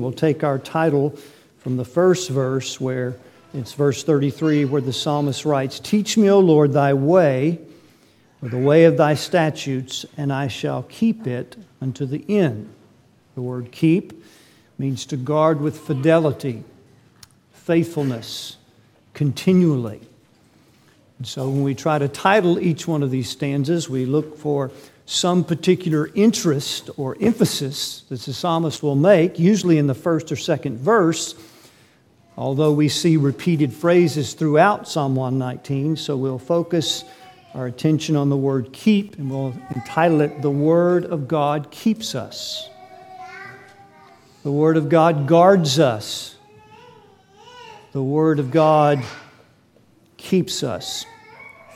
We'll take our title from the first verse, where it's verse 33, where the psalmist writes, Teach me, O Lord, thy way, or the way of thy statutes, and I shall keep it unto the end. The word keep means to guard with fidelity, faithfulness, continually. And so when we try to title each one of these stanzas, we look for some particular interest or emphasis that the psalmist will make, usually in the first or second verse, although we see repeated phrases throughout Psalm 119. So we'll focus our attention on the word keep and we'll entitle it The Word of God Keeps Us. The Word of God guards us. The Word of God keeps us.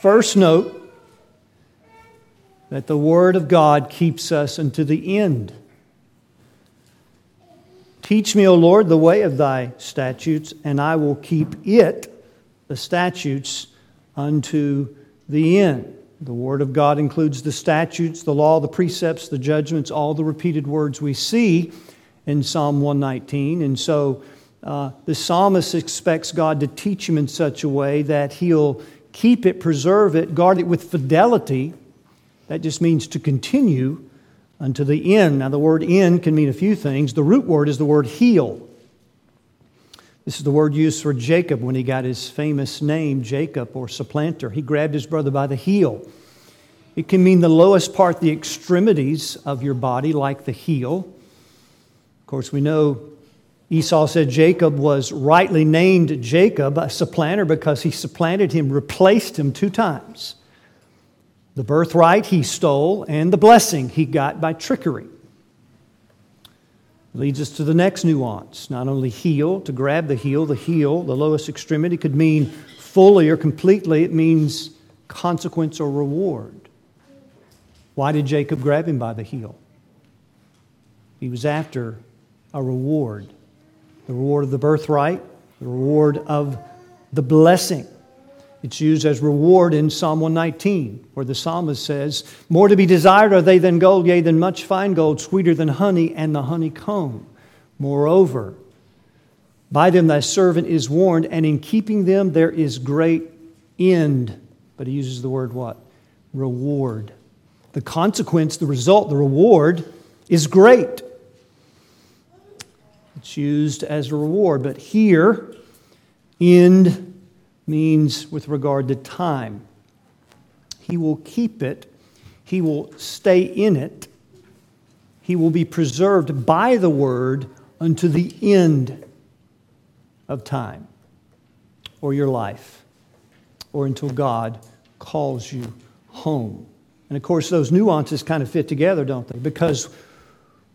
First note, that the Word of God keeps us unto the end. Teach me, O Lord, the way of thy statutes, and I will keep it, the statutes, unto the end. The Word of God includes the statutes, the law, the precepts, the judgments, all the repeated words we see in Psalm 119. And so uh, the psalmist expects God to teach him in such a way that he'll keep it, preserve it, guard it with fidelity that just means to continue unto the end. Now, the word end can mean a few things. The root word is the word heel. This is the word used for Jacob when he got his famous name, Jacob or supplanter. He grabbed his brother by the heel. It can mean the lowest part, the extremities of your body, like the heel. Of course, we know Esau said Jacob was rightly named Jacob, a supplanter, because he supplanted him, replaced him two times. The birthright he stole, and the blessing he got by trickery. Leads us to the next nuance. Not only heel, to grab the heel, the heel, the lowest extremity, could mean fully or completely, it means consequence or reward. Why did Jacob grab him by the heel? He was after a reward the reward of the birthright, the reward of the blessing. It's used as reward in Psalm 119, where the psalmist says, More to be desired are they than gold, yea, than much fine gold, sweeter than honey and the honeycomb. Moreover, by them thy servant is warned, and in keeping them there is great end. But he uses the word what? Reward. The consequence, the result, the reward is great. It's used as a reward, but here, end means with regard to time. He will keep it, He will stay in it, He will be preserved by the Word unto the end of time or your life or until God calls you home. And of course, those nuances kind of fit together, don't they? Because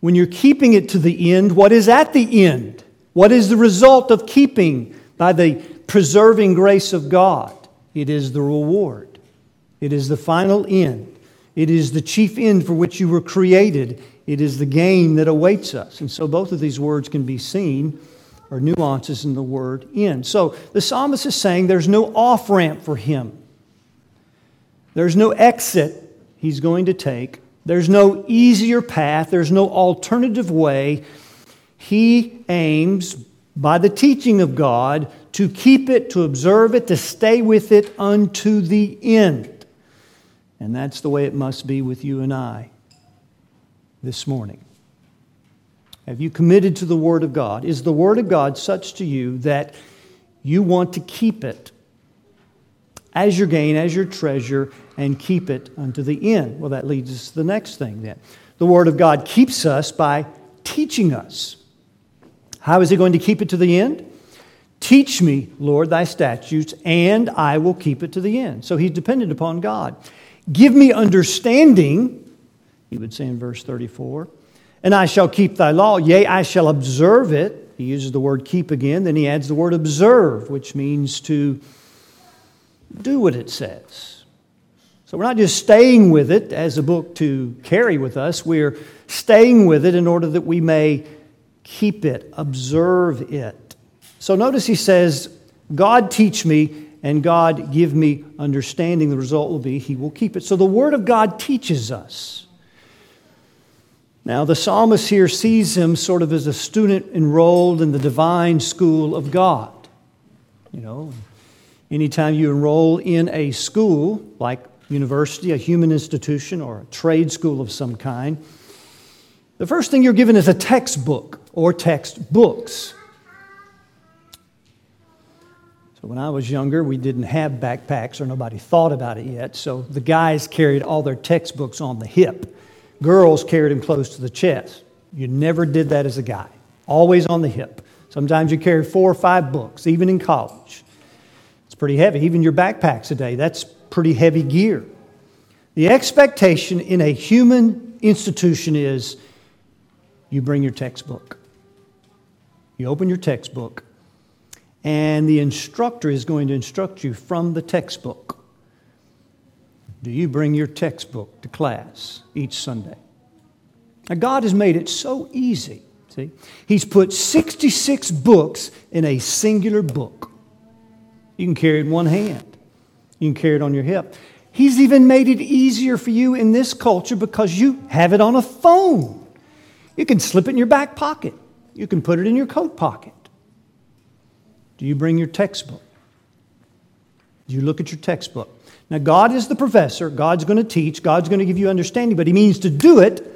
when you're keeping it to the end, what is at the end? What is the result of keeping by the preserving grace of God. It is the reward, it is the final end, it is the chief end for which you were created, it is the gain that awaits us. And so both of these words can be seen or nuances in the word end. So the psalmist is saying there's no off ramp for him. There's no exit he's going to take. There's no easier path. There's no alternative way. He aims, by the teaching of God, to keep it, to observe it, to stay with it unto the end. And that's the way it must be with you and I this morning. Have you committed to the Word of God? Is the Word of God such to you that you want to keep it as your gain, as your treasure, and keep it unto the end? Well, that leads us to the next thing then. The Word of God keeps us by teaching us. How is He going to keep it to the end? Teach me, Lord, thy statutes, and I will keep it to the end. So he's dependent upon God. Give me understanding, he would say in verse 34, and I shall keep thy law. Yea, I shall observe it. He uses the word keep again. Then he adds the word observe, which means to do what it says. So we're not just staying with it as a book to carry with us, we're staying with it in order that we may keep it, observe it. So notice he says, God teach me and God give me understanding. The result will be he will keep it. So the Word of God teaches us. Now, the psalmist here sees him sort of as a student enrolled in the divine school of God. You know, anytime you enroll in a school like university, a human institution, or a trade school of some kind, the first thing you're given is a textbook or textbooks. So when I was younger, we didn't have backpacks or nobody thought about it yet. So the guys carried all their textbooks on the hip. Girls carried them close to the chest. You never did that as a guy, always on the hip. Sometimes you carry four or five books, even in college. It's pretty heavy. Even your backpacks today, that's pretty heavy gear. The expectation in a human institution is you bring your textbook. You open your textbook, and the instructor is going to instruct you from the textbook. Do you bring your textbook to class each Sunday? Now, God has made it so easy. See, He's put 66 books in a singular book. You can carry it in one hand, you can carry it on your hip. He's even made it easier for you in this culture because you have it on a phone. You can slip it in your back pocket, you can put it in your coat pocket. Do you bring your textbook? Do you look at your textbook? Now, God is the professor. God's going to teach. God's going to give you understanding, but He means to do it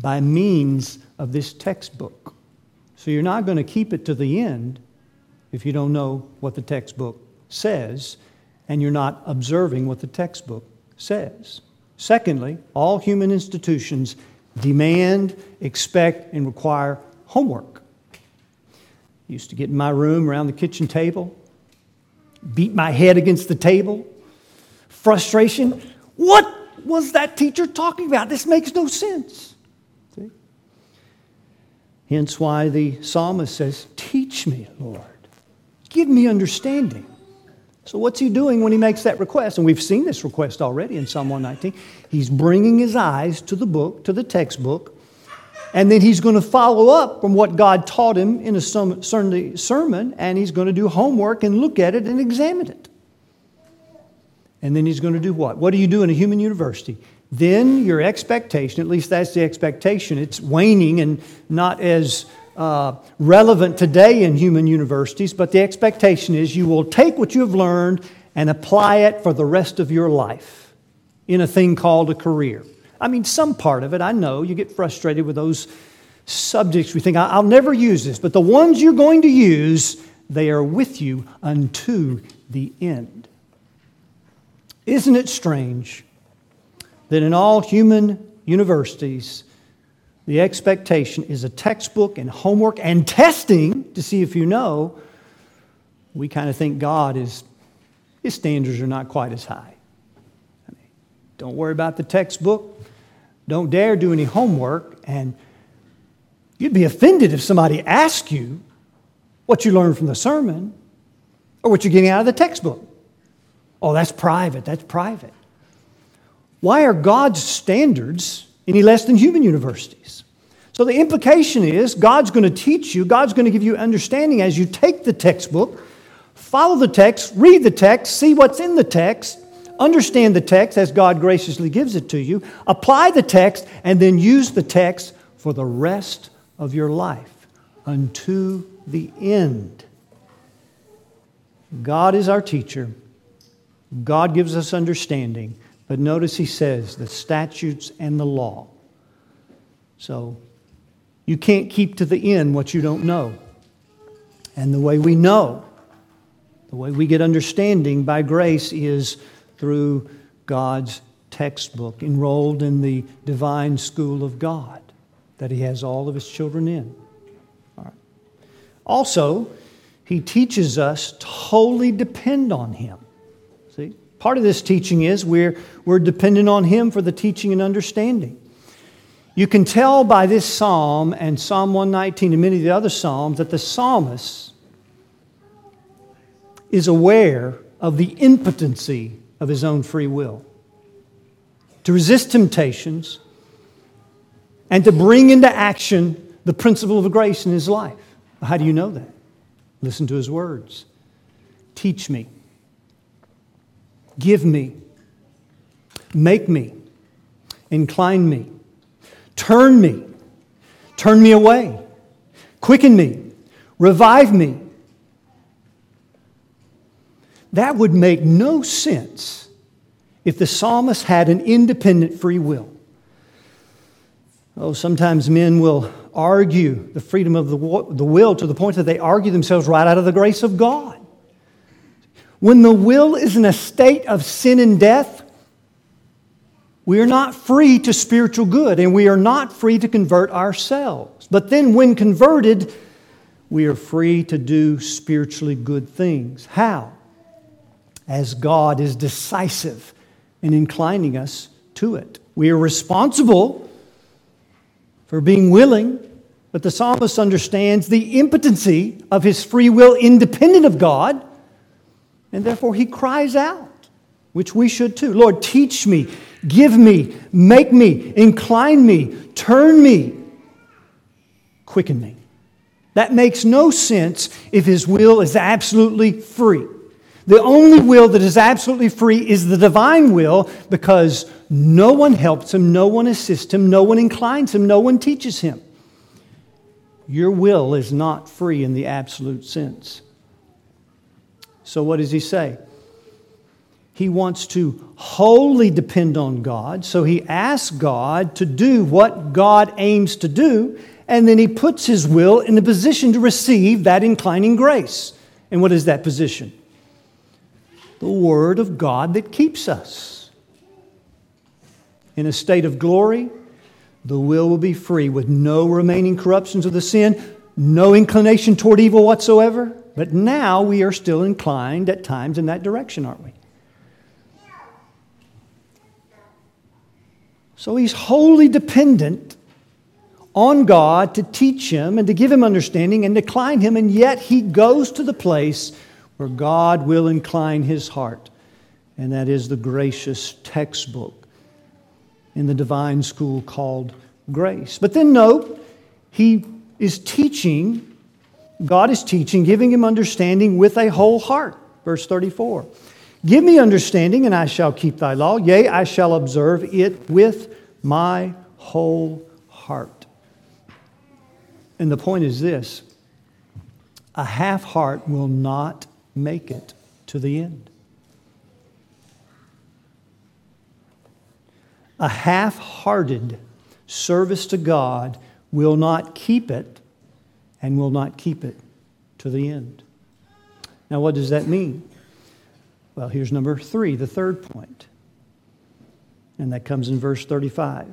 by means of this textbook. So you're not going to keep it to the end if you don't know what the textbook says and you're not observing what the textbook says. Secondly, all human institutions demand, expect, and require homework. Used to get in my room around the kitchen table, beat my head against the table, frustration. What was that teacher talking about? This makes no sense. See? Hence why the psalmist says, Teach me, Lord. Give me understanding. So, what's he doing when he makes that request? And we've seen this request already in Psalm 119. He's bringing his eyes to the book, to the textbook, and then he's going to follow up from what God taught him in a Sunday sermon, and he's going to do homework and look at it and examine it. And then he's going to do what? What do you do in a human university? Then your expectation, at least that's the expectation, it's waning and not as uh, relevant today in human universities, but the expectation is you will take what you have learned and apply it for the rest of your life in a thing called a career. I mean, some part of it, I know, you get frustrated with those subjects. We think, I'll never use this, but the ones you're going to use, they are with you unto the end. Isn't it strange that in all human universities, the expectation is a textbook and homework and testing to see if you know. We kind of think God is, his standards are not quite as high. I mean, don't worry about the textbook. Don't dare do any homework. And you'd be offended if somebody asked you what you learned from the sermon or what you're getting out of the textbook. Oh, that's private. That's private. Why are God's standards any less than human universities. So the implication is God's going to teach you, God's going to give you understanding as you take the textbook, follow the text, read the text, see what's in the text, understand the text as God graciously gives it to you, apply the text, and then use the text for the rest of your life unto the end. God is our teacher. God gives us understanding. But notice he says the statutes and the law. So you can't keep to the end what you don't know. And the way we know, the way we get understanding by grace is through God's textbook, enrolled in the divine school of God that He has all of His children in. Also, He teaches us to wholly depend on Him. Part of this teaching is we're, we're dependent on Him for the teaching and understanding. You can tell by this psalm and Psalm 119 and many of the other psalms that the psalmist is aware of the impotency of his own free will to resist temptations and to bring into action the principle of grace in his life. How do you know that? Listen to his words. Teach me Give me, make me, incline me, turn me turn me away, quicken me, revive me. That would make no sense if the psalmist had an independent free will. Oh, sometimes men will argue the freedom of the, the will to the point that they argue themselves right out of the grace of God. When the will is in a state of sin and death, we are not free to spiritual good and we are not free to convert ourselves. But then, when converted, we are free to do spiritually good things. How? As God is decisive in inclining us to it. We are responsible for being willing, but the psalmist understands the impotency of his free will independent of God, and therefore he cries out, which we should too Lord, teach me, give me, make me, incline me, turn me, quicken me. That makes no sense if his will is absolutely free. The only will that is absolutely free is the divine will because no one helps him, no one assists him, no one inclines him, no one teaches him. Your will is not free in the absolute sense. So, what does he say? He wants to wholly depend on God, so he asks God to do what God aims to do, and then he puts his will in the position to receive that inclining grace. And what is that position? the Word of God that keeps us. In a state of glory, the will will be free with no remaining corruptions of the sin, no inclination toward evil whatsoever. But now we are still inclined at times in that direction, aren't we? So he's wholly dependent on God to teach him and to give him understanding and decline him, and yet he goes to the place where God will incline his heart. And that is the gracious textbook in the divine school called grace. But then note, he is teaching, God is teaching, giving him understanding with a whole heart. Verse 34 Give me understanding, and I shall keep thy law. Yea, I shall observe it with my whole heart. And the point is this a half heart will not make it to the end. A half hearted service to God will not keep it and will not keep it to the end. Now, what does that mean? Well, here's number three, the third point. And that comes in verse 35.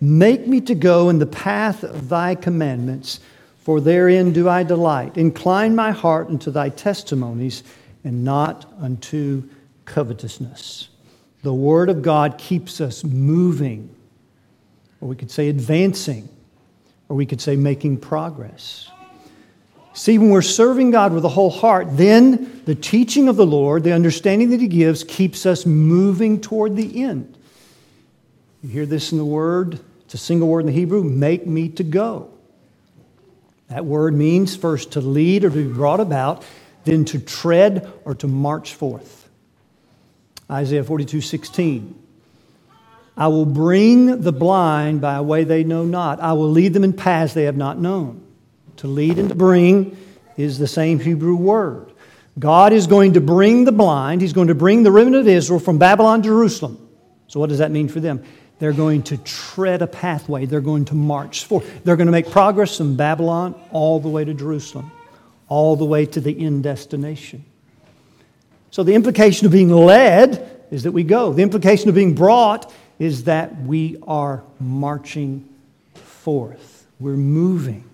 Make me to go in the path of thy commandments for therein do I delight. Incline my heart unto thy testimonies, and not unto covetousness. The Word of God keeps us moving, or we could say advancing, or we could say making progress. See, when we're serving God with a whole heart, then the teaching of the Lord, the understanding that He gives, keeps us moving toward the end. You hear this in the Word, it's a single word in the Hebrew make me to go. That word means first to lead or to be brought about, then to tread or to march forth. Isaiah 42 16. I will bring the blind by a way they know not. I will lead them in paths they have not known. To lead and to bring is the same Hebrew word. God is going to bring the blind, He's going to bring the remnant of Israel from Babylon to Jerusalem. So, what does that mean for them? They're going to tread a pathway. They're going to march forth. They're going to make progress from Babylon all the way to Jerusalem, all the way to the end destination. So, the implication of being led is that we go. The implication of being brought is that we are marching forth. We're moving.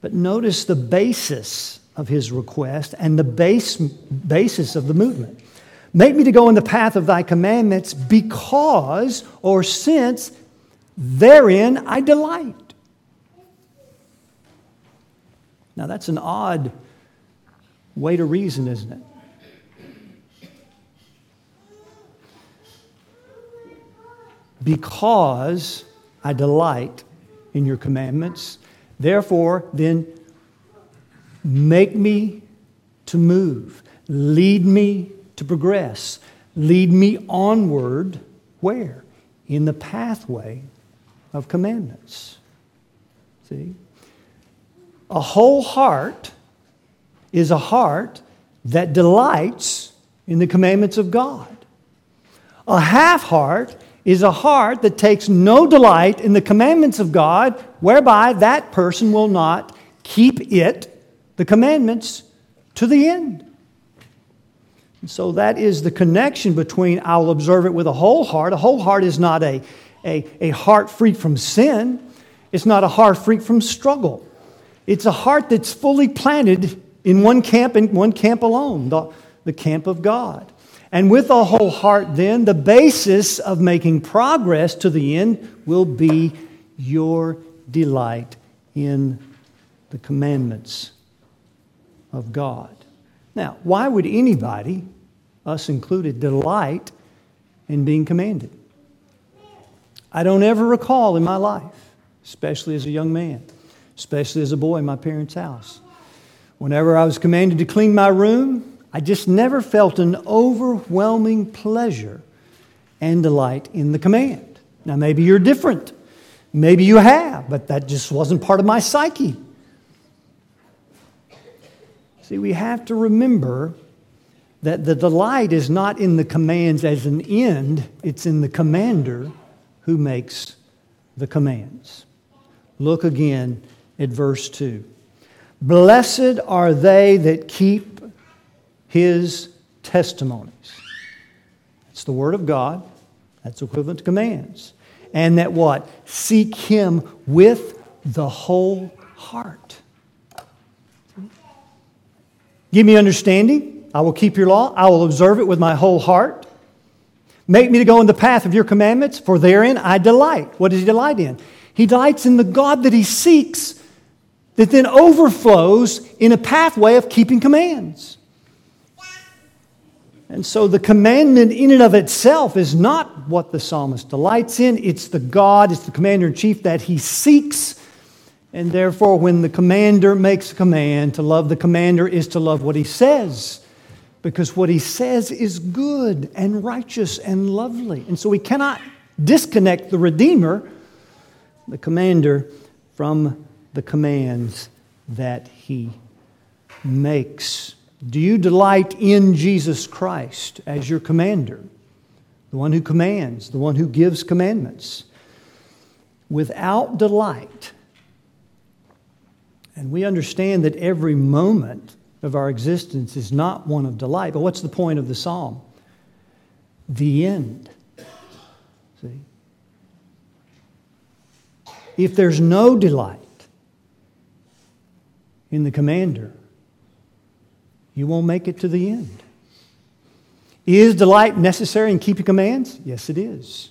But notice the basis of his request and the base, basis of the movement. Make me to go in the path of thy commandments because or since therein I delight. Now, that's an odd way to reason, isn't it? Because I delight in your commandments, therefore, then make me to move, lead me to progress. Lead me onward, where? In the pathway of commandments. See? A whole heart is a heart that delights in the commandments of God. A half heart is a heart that takes no delight in the commandments of God, whereby that person will not keep it, the commandments, to the end. And so that is the connection between I'll observe it with a whole heart. A whole heart is not a, a, a heart free from sin, it's not a heart free from struggle. It's a heart that's fully planted in one camp and one camp alone, the, the camp of God. And with a whole heart, then, the basis of making progress to the end will be your delight in the commandments of God. Now, why would anybody, us included, delight in being commanded? I don't ever recall in my life, especially as a young man, especially as a boy in my parents' house, whenever I was commanded to clean my room, I just never felt an overwhelming pleasure and delight in the command. Now, maybe you're different. Maybe you have, but that just wasn't part of my psyche. See, we have to remember that the delight is not in the commands as an end, it's in the commander who makes the commands. Look again at verse 2. Blessed are they that keep his testimonies. It's the word of God. That's equivalent to commands. And that what? Seek him with the whole heart. Give me understanding. I will keep your law. I will observe it with my whole heart. Make me to go in the path of your commandments, for therein I delight. What does he delight in? He delights in the God that he seeks that then overflows in a pathway of keeping commands. And so the commandment in and of itself is not what the psalmist delights in. It's the God, it's the commander in chief that he seeks. And therefore, when the commander makes a command, to love the commander is to love what he says. Because what he says is good and righteous and lovely. And so we cannot disconnect the Redeemer, the commander, from the commands that he makes. Do you delight in Jesus Christ as your commander, the one who commands, the one who gives commandments? Without delight, and we understand that every moment of our existence is not one of delight, but what's the point of the psalm? The end. See? If there's no delight in the commander, you won't make it to the end. Is delight necessary in keeping commands? Yes, it is.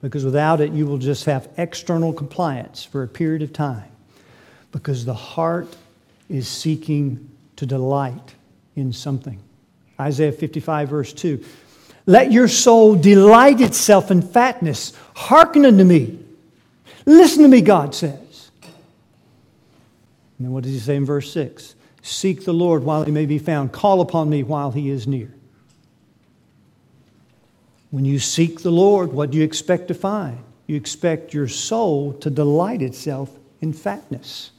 Because without it, you will just have external compliance for a period of time. Because the heart is seeking to delight in something. Isaiah 55, verse 2. Let your soul delight itself in fatness. Hearken unto me. Listen to me, God says. And then what does he say in verse 6? Seek the Lord while he may be found. Call upon me while he is near. When you seek the Lord, what do you expect to find? You expect your soul to delight itself in fatness.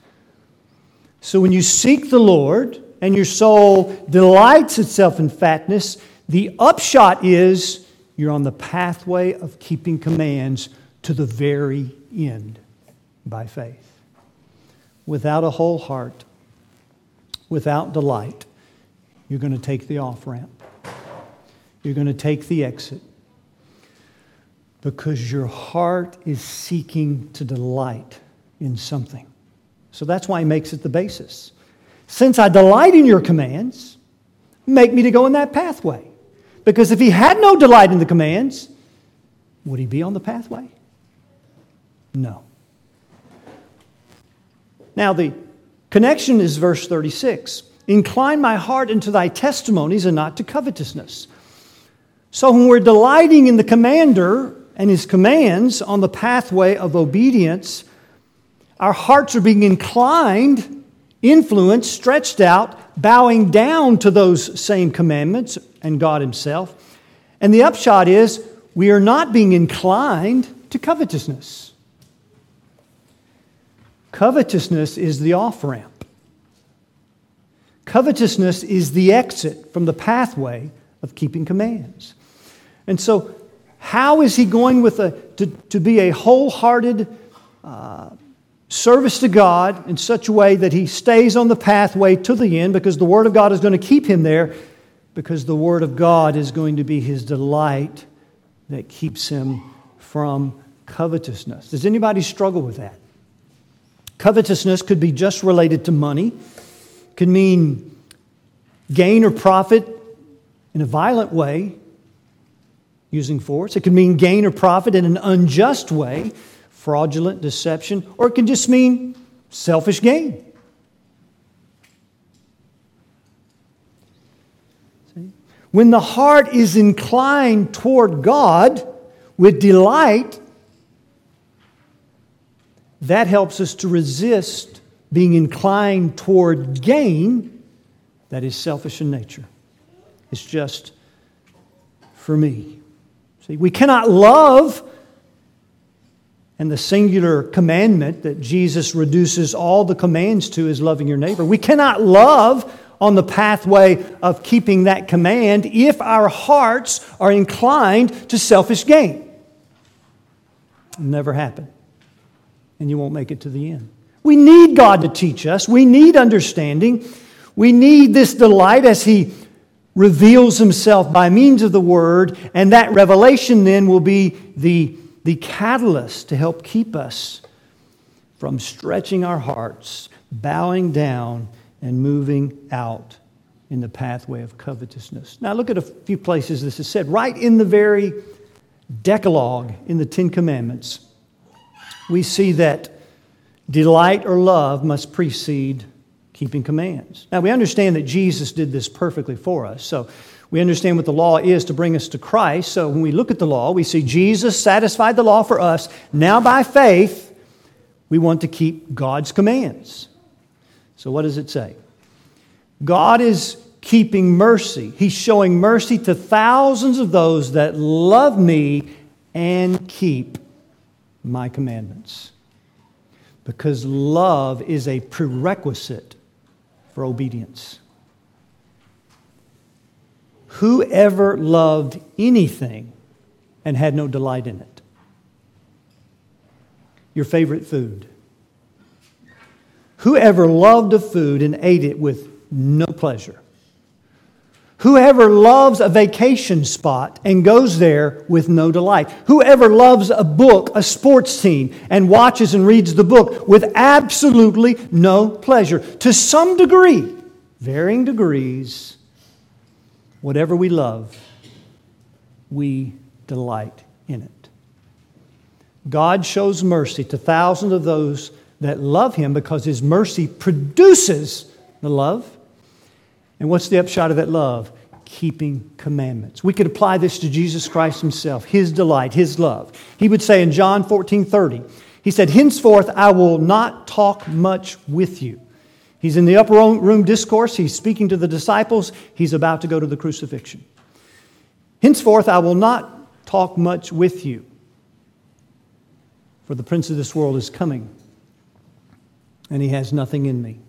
So when you seek the Lord and your soul delights itself in fatness, the upshot is you're on the pathway of keeping commands to the very end by faith. Without a whole heart, without delight, you're going to take the off ramp. You're going to take the exit because your heart is seeking to delight in something. So that's why he makes it the basis. Since I delight in your commands, make me to go in that pathway. Because if he had no delight in the commands, would he be on the pathway? No. Now, the Connection is verse 36 Incline my heart into thy testimonies and not to covetousness. So when we're delighting in the commander and his commands on the pathway of obedience, our hearts are being inclined, influenced, stretched out, bowing down to those same commandments and God Himself. And the upshot is we are not being inclined to covetousness. Covetousness is the off ramp. Covetousness is the exit from the pathway of keeping commands. And so, how is he going with a, to, to be a wholehearted uh, service to God in such a way that he stays on the pathway to the end because the Word of God is going to keep him there because the Word of God is going to be his delight that keeps him from covetousness. Does anybody struggle with that? Covetousness could be just related to money, could mean gain or profit in a violent way using force. It could mean gain or profit in an unjust way, fraudulent deception, or it can just mean selfish gain. See? When the heart is inclined toward God with delight, that helps us to resist being inclined toward gain that is selfish in nature. It's just for me. See, we cannot love, and the singular commandment that Jesus reduces all the commands to is loving your neighbor. We cannot love on the pathway of keeping that command if our hearts are inclined to selfish gain. It'll never happen. And you won't make it to the end. We need God to teach us. We need understanding. We need this delight as He reveals himself by means of the word, and that revelation then will be the, the catalyst to help keep us from stretching our hearts, bowing down, and moving out in the pathway of covetousness. Now, look at a few places this is said. Right in the very Decalogue, in the Ten Commandments, we see that delight or love must precede keeping commands. Now, we understand that Jesus did this perfectly for us. So, we understand what the law is to bring us to Christ. So, when we look at the law, we see Jesus satisfied the law for us. Now, by faith, we want to keep God's commands. So, what does it say? God is keeping mercy. He's showing mercy to thousands of those that love me and keep my commandments. Because love is a prerequisite for obedience. Whoever loved anything and had no delight in it? Your favorite food. Whoever loved a food and ate it with no pleasure? Whoever loves a vacation spot and goes there with no delight. Whoever loves a book, a sports team, and watches and reads the book with absolutely no pleasure. To some degree, varying degrees, whatever we love, we delight in it. God shows mercy to thousands of those that love Him because His mercy produces the love and what's the upshot of that love? Keeping commandments. We could apply this to Jesus Christ himself, his delight, his love. He would say in John 14 30, he said, Henceforth I will not talk much with you. He's in the upper room discourse. He's speaking to the disciples. He's about to go to the crucifixion. Henceforth I will not talk much with you, for the prince of this world is coming, and he has nothing in me.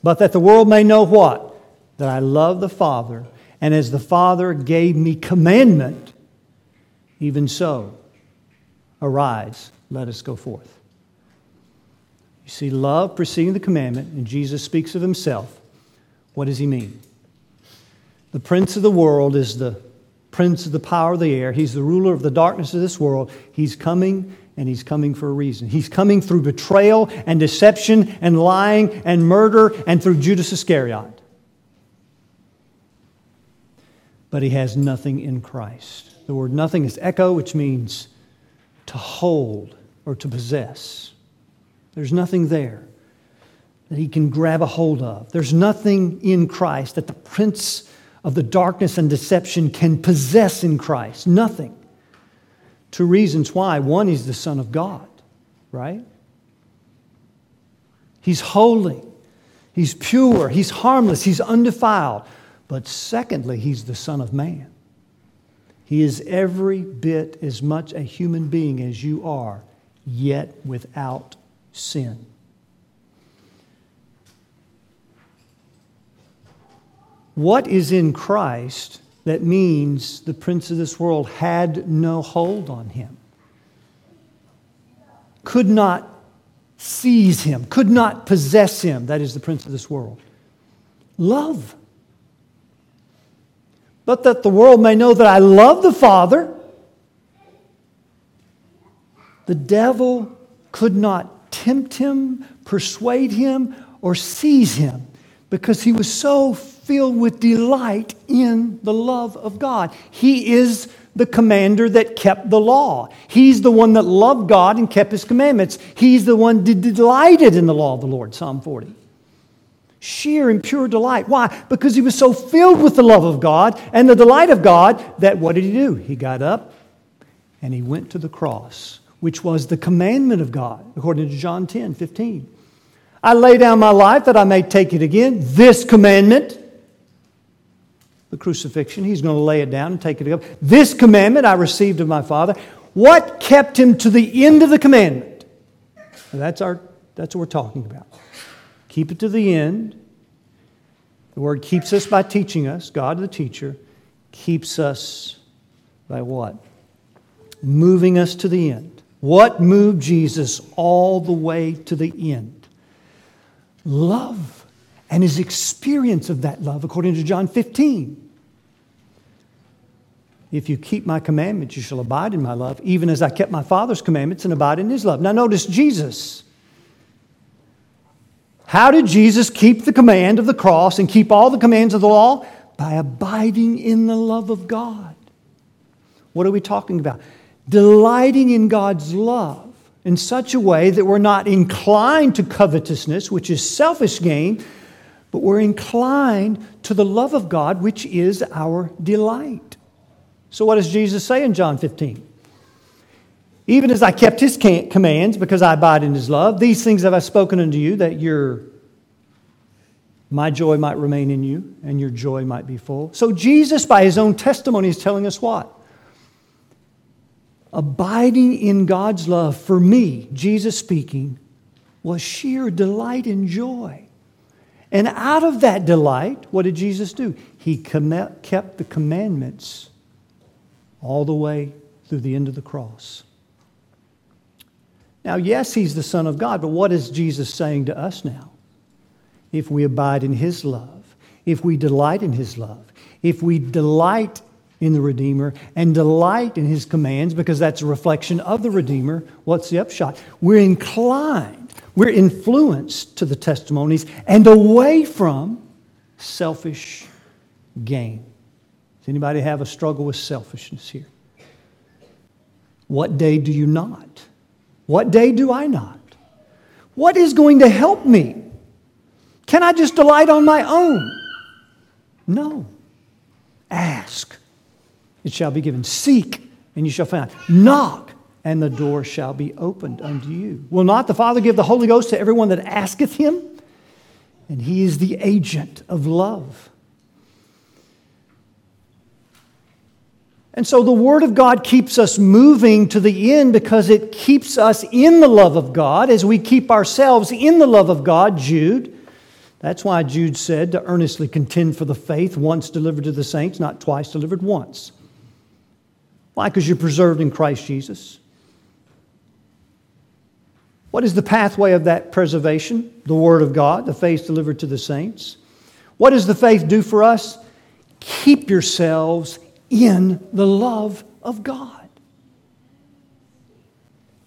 But that the world may know what? that I love the Father, and as the Father gave me commandment, even so, arise, let us go forth. You see, love preceding the commandment, and Jesus speaks of himself. What does he mean? The prince of the world is the prince of the power of the air. He's the ruler of the darkness of this world. He's coming, and he's coming for a reason. He's coming through betrayal and deception and lying and murder and through Judas Iscariot but he has nothing in Christ. The word nothing is echo, which means to hold or to possess. There's nothing there that he can grab a hold of. There's nothing in Christ that the prince of the darkness and deception can possess in Christ. Nothing. Two reasons why. One, he's the Son of God, right? He's holy, he's pure, he's harmless, he's undefiled. But secondly, he's the Son of Man. He is every bit as much a human being as you are, yet without sin. What is in Christ that means the prince of this world had no hold on him? Could not seize him, could not possess him. That is the prince of this world. Love. But that the world may know that I love the Father. The devil could not tempt him, persuade him, or seize him because he was so filled with delight in the love of God. He is the commander that kept the law. He's the one that loved God and kept his commandments. He's the one that delighted in the law of the Lord, Psalm 40. Sheer and pure delight. Why? Because he was so filled with the love of God and the delight of God that what did he do? He got up and he went to the cross, which was the commandment of God, according to John 10 15. I lay down my life that I may take it again. This commandment, the crucifixion, he's going to lay it down and take it up. This commandment I received of my Father. What kept him to the end of the commandment? that's, our, that's what we're talking about. Keep it to the end. The word keeps us by teaching us. God, the teacher, keeps us by what? Moving us to the end. What moved Jesus all the way to the end? love and his experience of that love, according to John 15. If you keep my commandments, you shall abide in my love, even as I kept my Father's commandments and abide in his love. Now, notice Jesus. How did Jesus keep the command of the cross and keep all the commands of the law? By abiding in the love of God. What are we talking about? Delighting in God's love in such a way that we're not inclined to covetousness, which is selfish gain, but we're inclined to the love of God, which is our delight. So, what does Jesus say in John 15? Even as I kept his commands, because I abide in his love, these things have I spoken unto you, that your my joy might remain in you and your joy might be full. So, Jesus, by his own testimony, is telling us what? abiding in God's love for me, Jesus speaking, was sheer delight and joy. And out of that delight, what did Jesus do? He kept the commandments all the way through the end of the cross. Now, yes, he's the Son of God, but what is Jesus saying to us now? If we abide in his love, if we delight in his love, if we delight in the Redeemer and delight in his commands because that's a reflection of the Redeemer. What's the upshot? We're inclined, we're influenced to the testimonies and away from selfish gain. Does anybody have a struggle with selfishness here? What day do you not? What day do I not? What is going to help me? Can I just delight on my own? No. Ask it shall be given. Seek, and you shall find. Knock, and the door shall be opened unto you. Will not the Father give the Holy Ghost to everyone that asketh him? And he is the agent of love. And so the Word of God keeps us moving to the end because it keeps us in the love of God as we keep ourselves in the love of God, Jude. That's why Jude said to earnestly contend for the faith once delivered to the saints, not twice delivered once. Why? Because you're preserved in Christ Jesus. What is the pathway of that preservation? The Word of God, the faith delivered to the saints. What does the faith do for us? Keep yourselves in the love of God.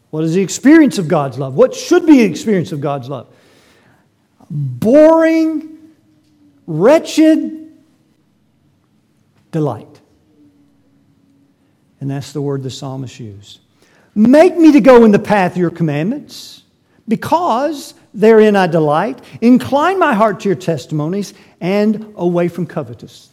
What is the experience of God's love? What should be the experience of God's love? Boring, wretched delight. And that's the word the psalmist used. Make me to go in the path of your commandments, because therein I delight. Incline my heart to your testimonies and away from covetousness.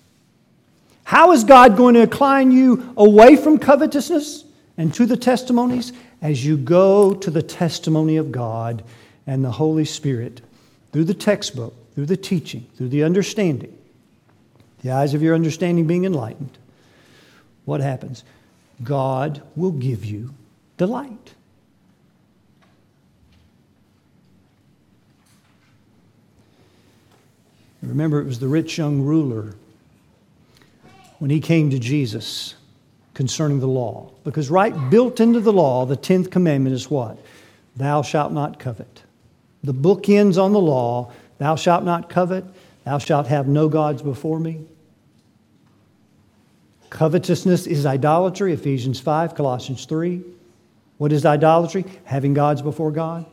How is God going to incline you away from covetousness and to the testimonies? As you go to the testimony of God and the Holy Spirit through the textbook, through the teaching, through the understanding, the eyes of your understanding being enlightened, what happens? God will give you delight. Remember, it was the rich young ruler when he came to Jesus concerning the law. Because, right, built into the law, the 10th commandment is what? Thou shalt not covet. The book ends on the law Thou shalt not covet, thou shalt have no gods before me. Covetousness is idolatry, Ephesians 5, Colossians 3. What is idolatry? Having gods before God.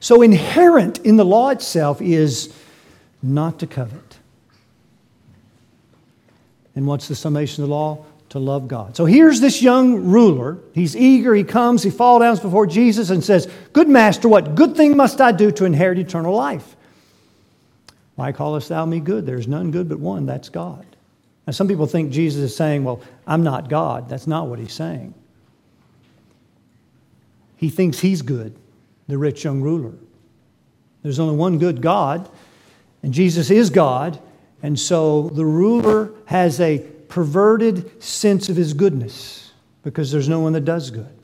So, inherent in the law itself is not to covet. And what's the summation of the law? To love God. So here's this young ruler. He's eager. He comes. He falls down before Jesus and says, Good master, what good thing must I do to inherit eternal life? Why callest thou me good? There's none good but one, that's God. Now, some people think Jesus is saying, Well, I'm not God. That's not what he's saying. He thinks he's good, the rich young ruler. There's only one good God, and Jesus is God, and so the ruler has a perverted sense of his goodness because there's no one that does good.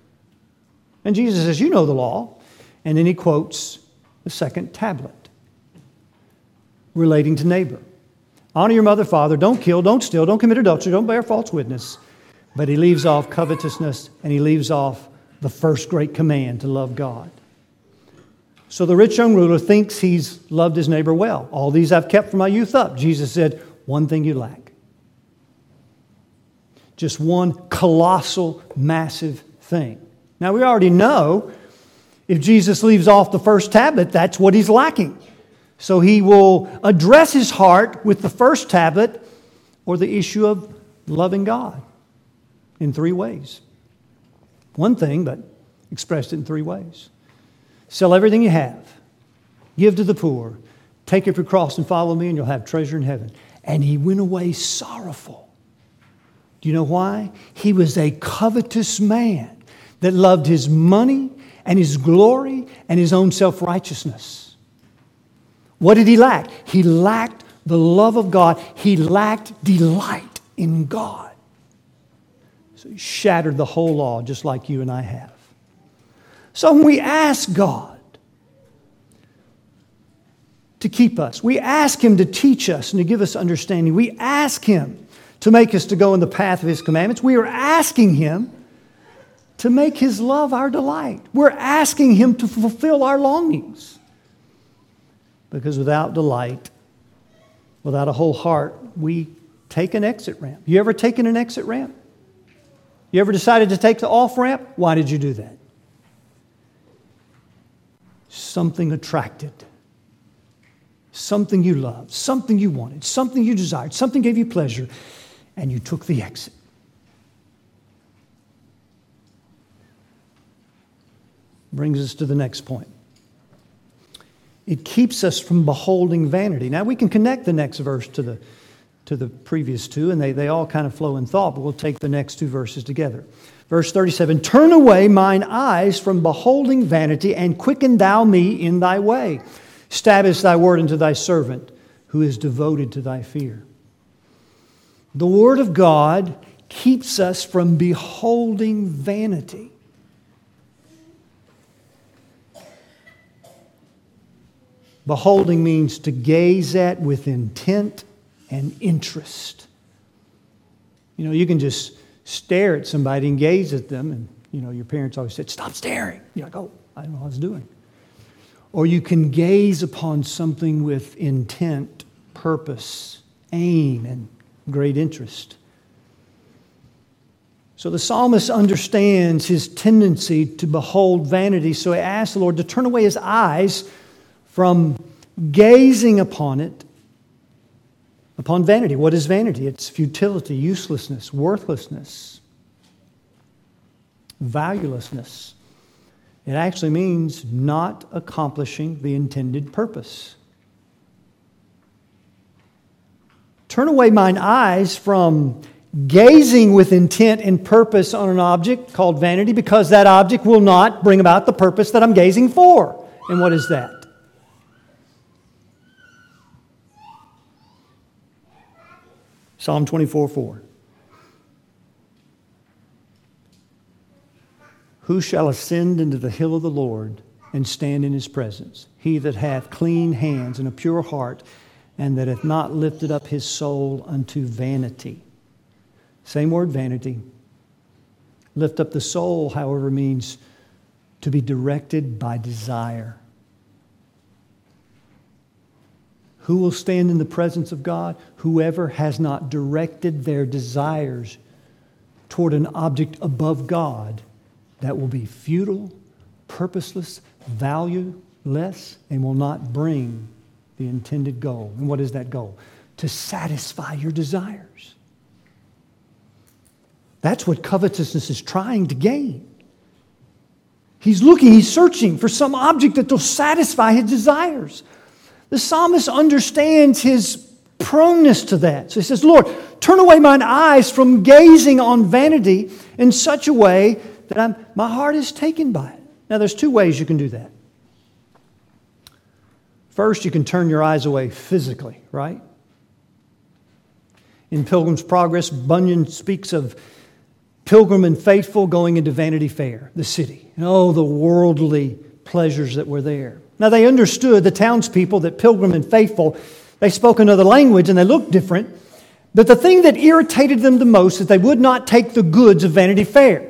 And Jesus says, You know the law. And then he quotes the second tablet relating to neighbor. Honor your mother, father, don't kill, don't steal, don't commit adultery, don't bear false witness. But he leaves off covetousness and he leaves off the first great command to love God. So the rich young ruler thinks he's loved his neighbor well. All these I've kept from my youth up. Jesus said, One thing you lack. Just one colossal, massive thing. Now, we already know if Jesus leaves off the first tablet, that's what he's lacking. So he will address his heart with the first tablet or the issue of loving God in three ways. One thing, but expressed in three ways. Sell everything you have, give to the poor, take up your cross and follow me, and you'll have treasure in heaven. And he went away sorrowful. Do you know why? He was a covetous man that loved his money and his glory and his own self righteousness. What did he lack? He lacked the love of God, he lacked delight in God. So he shattered the whole law just like you and I have. So when we ask God to keep us, we ask Him to teach us and to give us understanding, we ask Him to make us to go in the path of His commandments, we are asking Him to make His love our delight. We're asking Him to fulfill our longings. Because without delight, without a whole heart, we take an exit ramp. You ever taken an exit ramp? You ever decided to take the off ramp? Why did you do that? Something attracted, something you loved, something you wanted, something you desired, something gave you pleasure, and you took the exit. Brings us to the next point. It keeps us from beholding vanity. Now, we can connect the next verse to the, to the previous two, and they, they all kind of flow in thought, but we'll take the next two verses together. Verse 37 Turn away mine eyes from beholding vanity, and quicken thou me in thy way. Establish thy word unto thy servant, who is devoted to thy fear. The word of God keeps us from beholding vanity. Beholding means to gaze at with intent and interest. You know, you can just stare at somebody and gaze at them, and you know, your parents always said, Stop staring. You're like, Oh, I don't know what I was doing. Or you can gaze upon something with intent, purpose, aim, and great interest. So the psalmist understands his tendency to behold vanity, so he asks the Lord to turn away his eyes from gazing upon it upon vanity. What is vanity? It's futility, uselessness, worthlessness, valuelessness. It actually means not accomplishing the intended purpose. Turn away mine eyes from gazing with intent and purpose on an object called vanity because that object will not bring about the purpose that I'm gazing for. And what is that? Psalm 24 4. Who shall ascend into the hill of the Lord and stand in his presence? He that hath clean hands and a pure heart, and that hath not lifted up his soul unto vanity. Same word, vanity. Lift up the soul, however, means to be directed by desire. Who will stand in the presence of God? Whoever has not directed their desires toward an object above God that will be futile, purposeless, valueless, and will not bring the intended goal. And what is that goal? To satisfy your desires. That's what covetousness is trying to gain. He's looking, he's searching for some object that will satisfy his desires. The psalmist understands his proneness to that. So he says, Lord, turn away mine eyes from gazing on vanity in such a way that I'm, my heart is taken by it. Now, there's two ways you can do that. First, you can turn your eyes away physically, right? In Pilgrim's Progress, Bunyan speaks of pilgrim and faithful going into Vanity Fair, the city, and oh, the worldly pleasures that were there. Now, they understood, the townspeople, that pilgrim and faithful, they spoke another language and they looked different. But the thing that irritated them the most is they would not take the goods of Vanity Fair.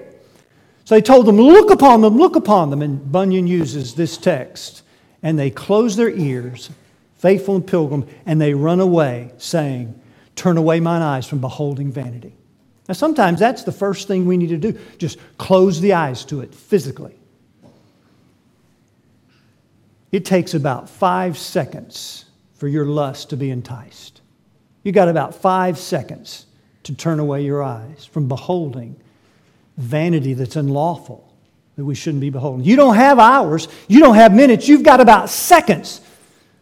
So they told them, Look upon them, look upon them. And Bunyan uses this text. And they close their ears, faithful and pilgrim, and they run away, saying, Turn away mine eyes from beholding vanity. Now, sometimes that's the first thing we need to do just close the eyes to it physically. It takes about five seconds for your lust to be enticed. You got about five seconds to turn away your eyes from beholding vanity that's unlawful, that we shouldn't be beholding. You don't have hours, you don't have minutes, you've got about seconds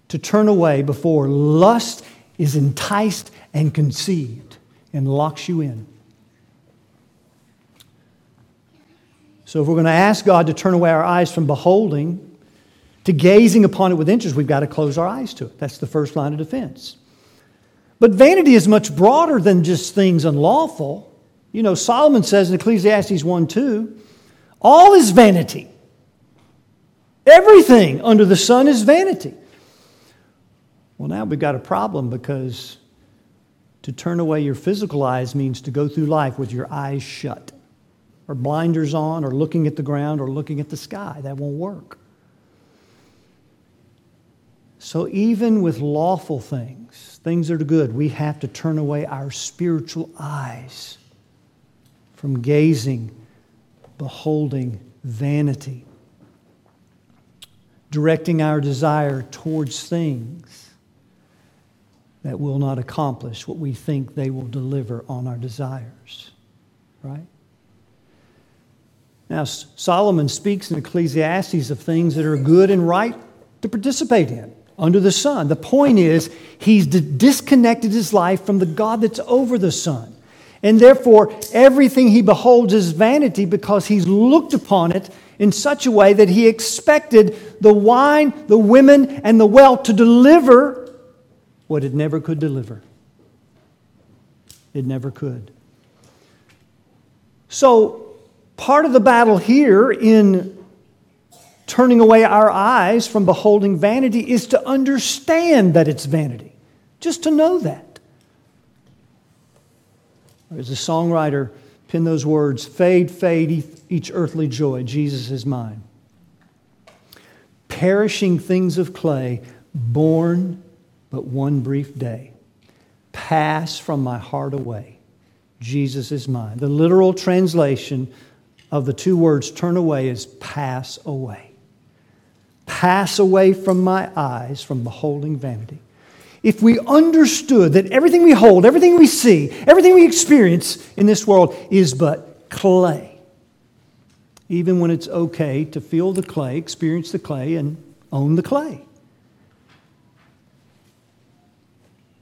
to turn away before lust is enticed and conceived and locks you in. So, if we're going to ask God to turn away our eyes from beholding to gazing upon it with interest, we've got to close our eyes to it. That's the first line of defense. But vanity is much broader than just things unlawful. You know, Solomon says in Ecclesiastes 1 2, all is vanity. Everything under the sun is vanity. Well, now we've got a problem because to turn away your physical eyes means to go through life with your eyes shut or blinders on or looking at the ground or looking at the sky. That won't work. So, even with lawful things, things that are good, we have to turn away our spiritual eyes from gazing, beholding vanity, directing our desire towards things that will not accomplish what we think they will deliver on our desires. Right? Now, Solomon speaks in Ecclesiastes of things that are good and right to participate in under the sun. The point is, he's disconnected his life from the God that's over the sun. And therefore, everything he beholds is vanity because he's looked upon it in such a way that he expected the wine, the women, and the wealth to deliver what it never could deliver. It never could. So, Part of the battle here in turning away our eyes from beholding vanity is to understand that it's vanity, just to know that. As a songwriter penned those words Fade, fade each earthly joy, Jesus is mine. Perishing things of clay, born but one brief day, pass from my heart away. Jesus is mine. The literal translation of the two words turn away is pass away. Pass away from my eyes from beholding vanity. If we understood that everything we hold, everything we see, everything we experience in this world is but clay, even when it's okay to feel the clay, experience the clay, and own the clay.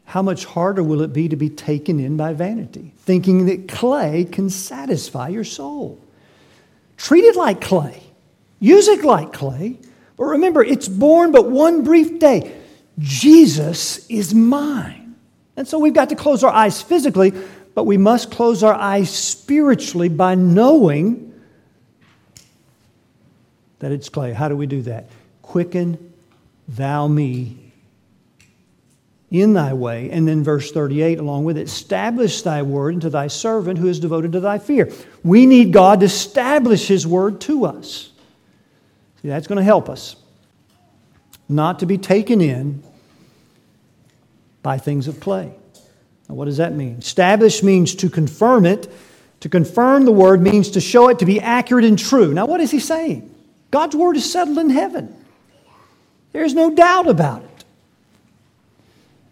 How much harder will it be to be taken in by vanity, thinking that clay can satisfy your soul? Treat it like clay. Use it like clay. But remember, it's born but one brief day. Jesus is mine. And so we've got to close our eyes physically, but we must close our eyes spiritually by knowing that it's clay. How do we do that? Quicken thou me in thy way. And then verse 38, along with it, establish thy word unto thy servant who is devoted to thy fear. We need God to establish his word to us. See, that's going to help us not to be taken in by things of clay. Now, what does that mean? Establish means to confirm it. To confirm the word means to show it to be accurate and true. Now, what is he saying? God's word is settled in heaven. There's no doubt about it.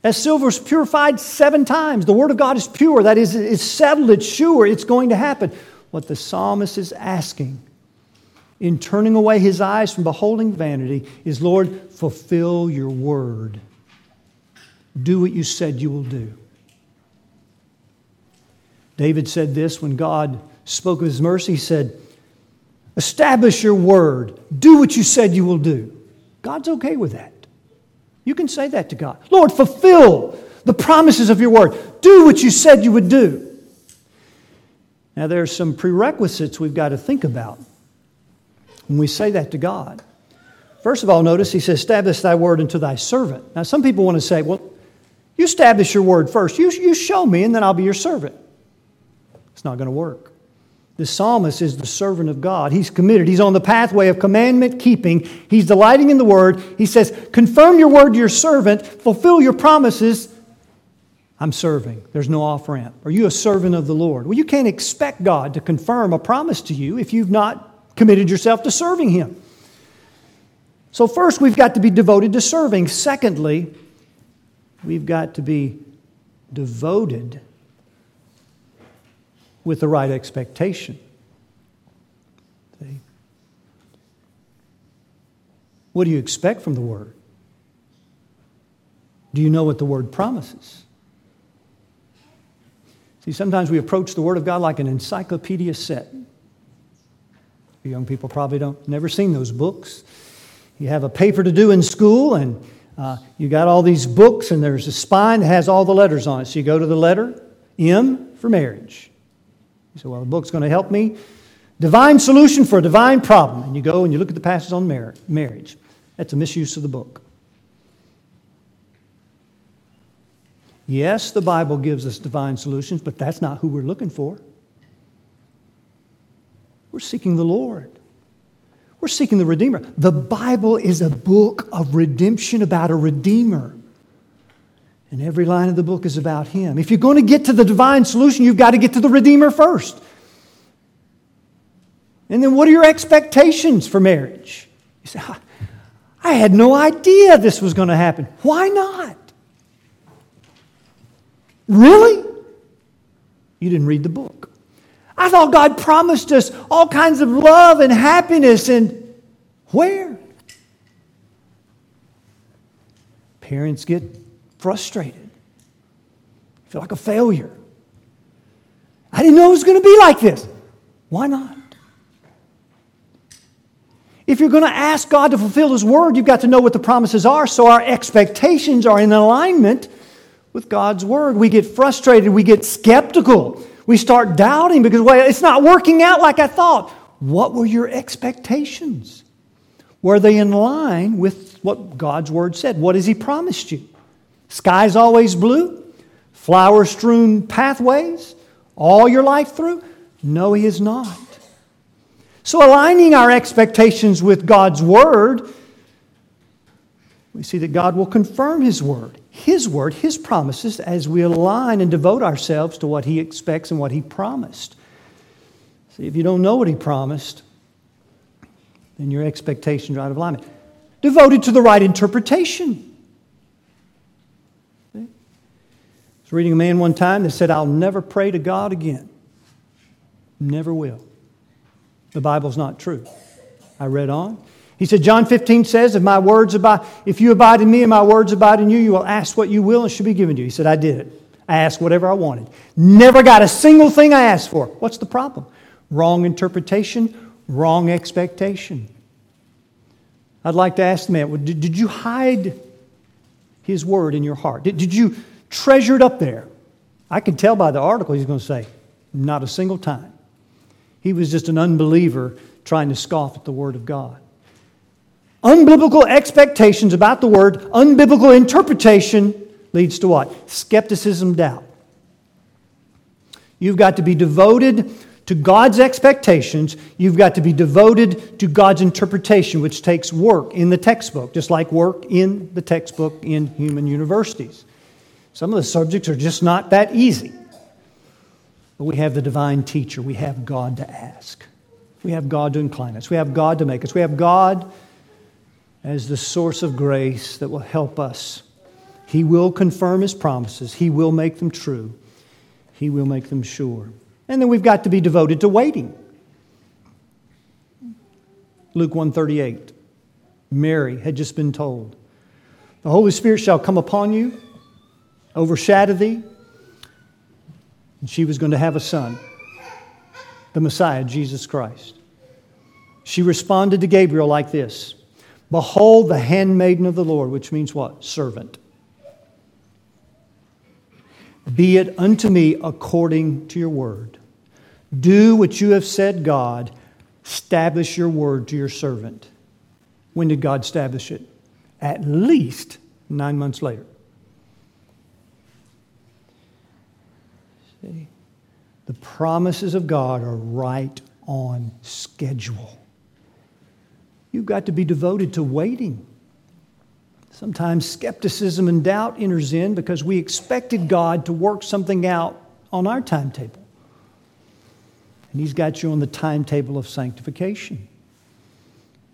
As silver is purified seven times, the word of God is pure. That is, it's settled, it's sure, it's going to happen. What the psalmist is asking in turning away his eyes from beholding vanity is Lord, fulfill your word. Do what you said you will do. David said this when God spoke of his mercy. He said, Establish your word. Do what you said you will do. God's okay with that. You can say that to God. Lord, fulfill the promises of your word. Do what you said you would do. Now, there are some prerequisites we've got to think about when we say that to God. First of all, notice he says, Establish thy word unto thy servant. Now, some people want to say, Well, you establish your word first. You, you show me, and then I'll be your servant. It's not going to work. The psalmist is the servant of God. He's committed. He's on the pathway of commandment keeping. He's delighting in the word. He says, Confirm your word to your servant, fulfill your promises. I'm serving. There's no off ramp. Are you a servant of the Lord? Well, you can't expect God to confirm a promise to you if you've not committed yourself to serving Him. So, first, we've got to be devoted to serving. Secondly, we've got to be devoted with the right expectation. See? What do you expect from the Word? Do you know what the Word promises? See, sometimes we approach the Word of God like an encyclopedia set. You young people probably don't never seen those books. You have a paper to do in school, and uh, you got all these books, and there's a spine that has all the letters on it. So you go to the letter M for marriage. You say, well, the book's going to help me. Divine solution for a divine problem. And you go and you look at the passages on marriage. That's a misuse of the book. Yes, the Bible gives us divine solutions, but that's not who we're looking for. We're seeking the Lord. We're seeking the Redeemer. The Bible is a book of redemption about a Redeemer. And every line of the book is about Him. If you're going to get to the divine solution, you've got to get to the Redeemer first. And then what are your expectations for marriage? You say, ah, I had no idea this was going to happen. Why not? Really? You didn't read the book. I thought God promised us all kinds of love and happiness, and where? Parents get frustrated, feel like a failure. I didn't know it was going to be like this. Why not? If you're going to ask God to fulfill His word, you've got to know what the promises are so our expectations are in alignment with God's word. We get frustrated, we get skeptical, we start doubting because, well, it's not working out like I thought. What were your expectations? Were they in line with what God's word said? What has He promised you? Sky's always blue? Flower strewn pathways all your life through? No, He is not. So, aligning our expectations with God's Word, we see that God will confirm His Word, His Word, His promises, as we align and devote ourselves to what He expects and what He promised. See, if you don't know what He promised, then your expectations are out of alignment. Devoted to the right interpretation. I was reading a man one time that said, I'll never pray to God again. Never will. The Bible's not true. I read on. He said, John 15 says, if my words abide, if you abide in me and my words abide in you, you will ask what you will and shall be given to you. He said, I did it. I asked whatever I wanted. Never got a single thing I asked for. What's the problem? Wrong interpretation, wrong expectation. I'd like to ask the man, well, did, did you hide his word in your heart? Did, did you it up there. I can tell by the article he's going to say, not a single time. He was just an unbeliever trying to scoff at the Word of God. Unbiblical expectations about the Word, unbiblical interpretation, leads to what? Skepticism, doubt. You've got to be devoted to God's expectations. You've got to be devoted to God's interpretation, which takes work in the textbook, just like work in the textbook in human universities. Some of the subjects are just not that easy. But we have the divine teacher. We have God to ask. We have God to incline us. We have God to make us. We have God as the source of grace that will help us. He will confirm His promises, He will make them true, He will make them sure. And then we've got to be devoted to waiting. Luke 138. Mary had just been told, The Holy Spirit shall come upon you, overshadow thee, and she was going to have a son, the Messiah, Jesus Christ. She responded to Gabriel like this Behold, the handmaiden of the Lord, which means what? Servant. Be it unto me according to your word. Do what you have said, God. Establish your word to your servant. When did God establish it? At least nine months later. See, the promises of God are right on schedule. You've got to be devoted to waiting. Sometimes skepticism and doubt enters in because we expected God to work something out on our timetable. And He's got you on the timetable of sanctification,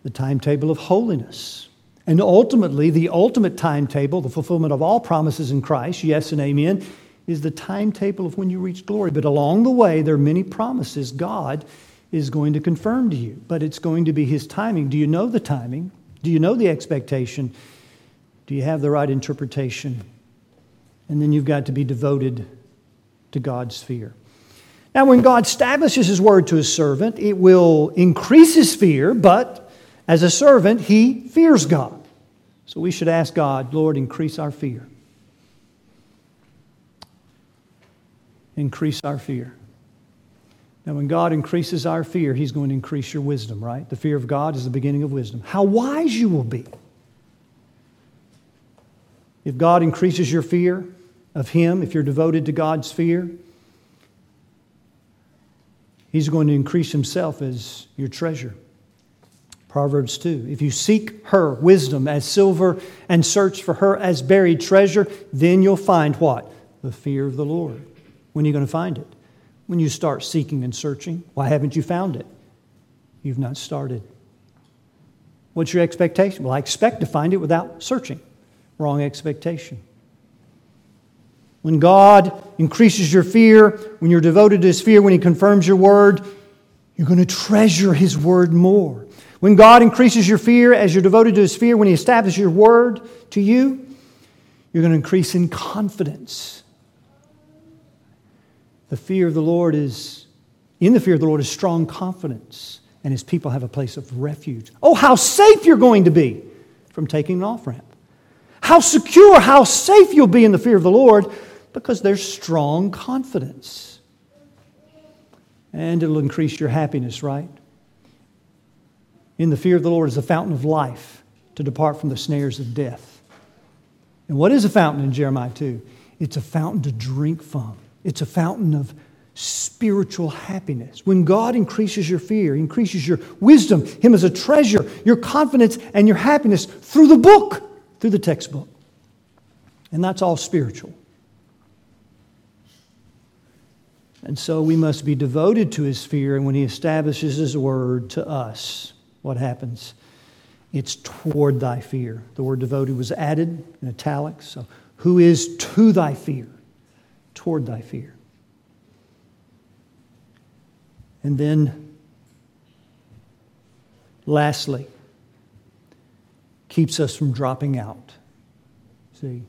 the timetable of holiness, and ultimately, the ultimate timetable, the fulfillment of all promises in Christ, yes and amen, is the timetable of when you reach glory. But along the way, there are many promises God is going to confirm to you, but it's going to be His timing. Do you know the timing? Do you know the expectation? Do you have the right interpretation? And then you've got to be devoted to God's fear. Now, when God establishes His word to His servant, it will increase his fear, but as a servant, he fears God. So we should ask God, Lord, increase our fear. Increase our fear. Now, when God increases our fear, He's going to increase your wisdom, right? The fear of God is the beginning of wisdom. How wise you will be. If God increases your fear of Him, if you're devoted to God's fear, He's going to increase Himself as your treasure. Proverbs 2. If you seek her wisdom as silver and search for her as buried treasure, then you'll find what? The fear of the Lord. When are you going to find it? When you start seeking and searching. Why haven't you found it? You've not started. What's your expectation? Well, I expect to find it without searching. Wrong expectation. When God increases your fear, when you're devoted to His fear, when He confirms your word, you're going to treasure His word more. When God increases your fear as you're devoted to His fear, when He establishes your word to you, you're going to increase in confidence. The fear of the Lord is, in the fear of the Lord is strong confidence, and His people have a place of refuge. Oh, how safe you're going to be from taking an off ramp. How secure, how safe you'll be in the fear of the Lord because there's strong confidence. And it'll increase your happiness, right? In the fear of the Lord is a fountain of life to depart from the snares of death. And what is a fountain in Jeremiah 2? It's a fountain to drink from, it's a fountain of spiritual happiness. When God increases your fear, increases your wisdom, Him as a treasure, your confidence and your happiness through the book, through the textbook. And that's all spiritual. And so we must be devoted to his fear. And when he establishes his word to us, what happens? It's toward thy fear. The word devoted was added in italics. So, who is to thy fear? Toward thy fear. And then, lastly, keeps us from dropping out. See?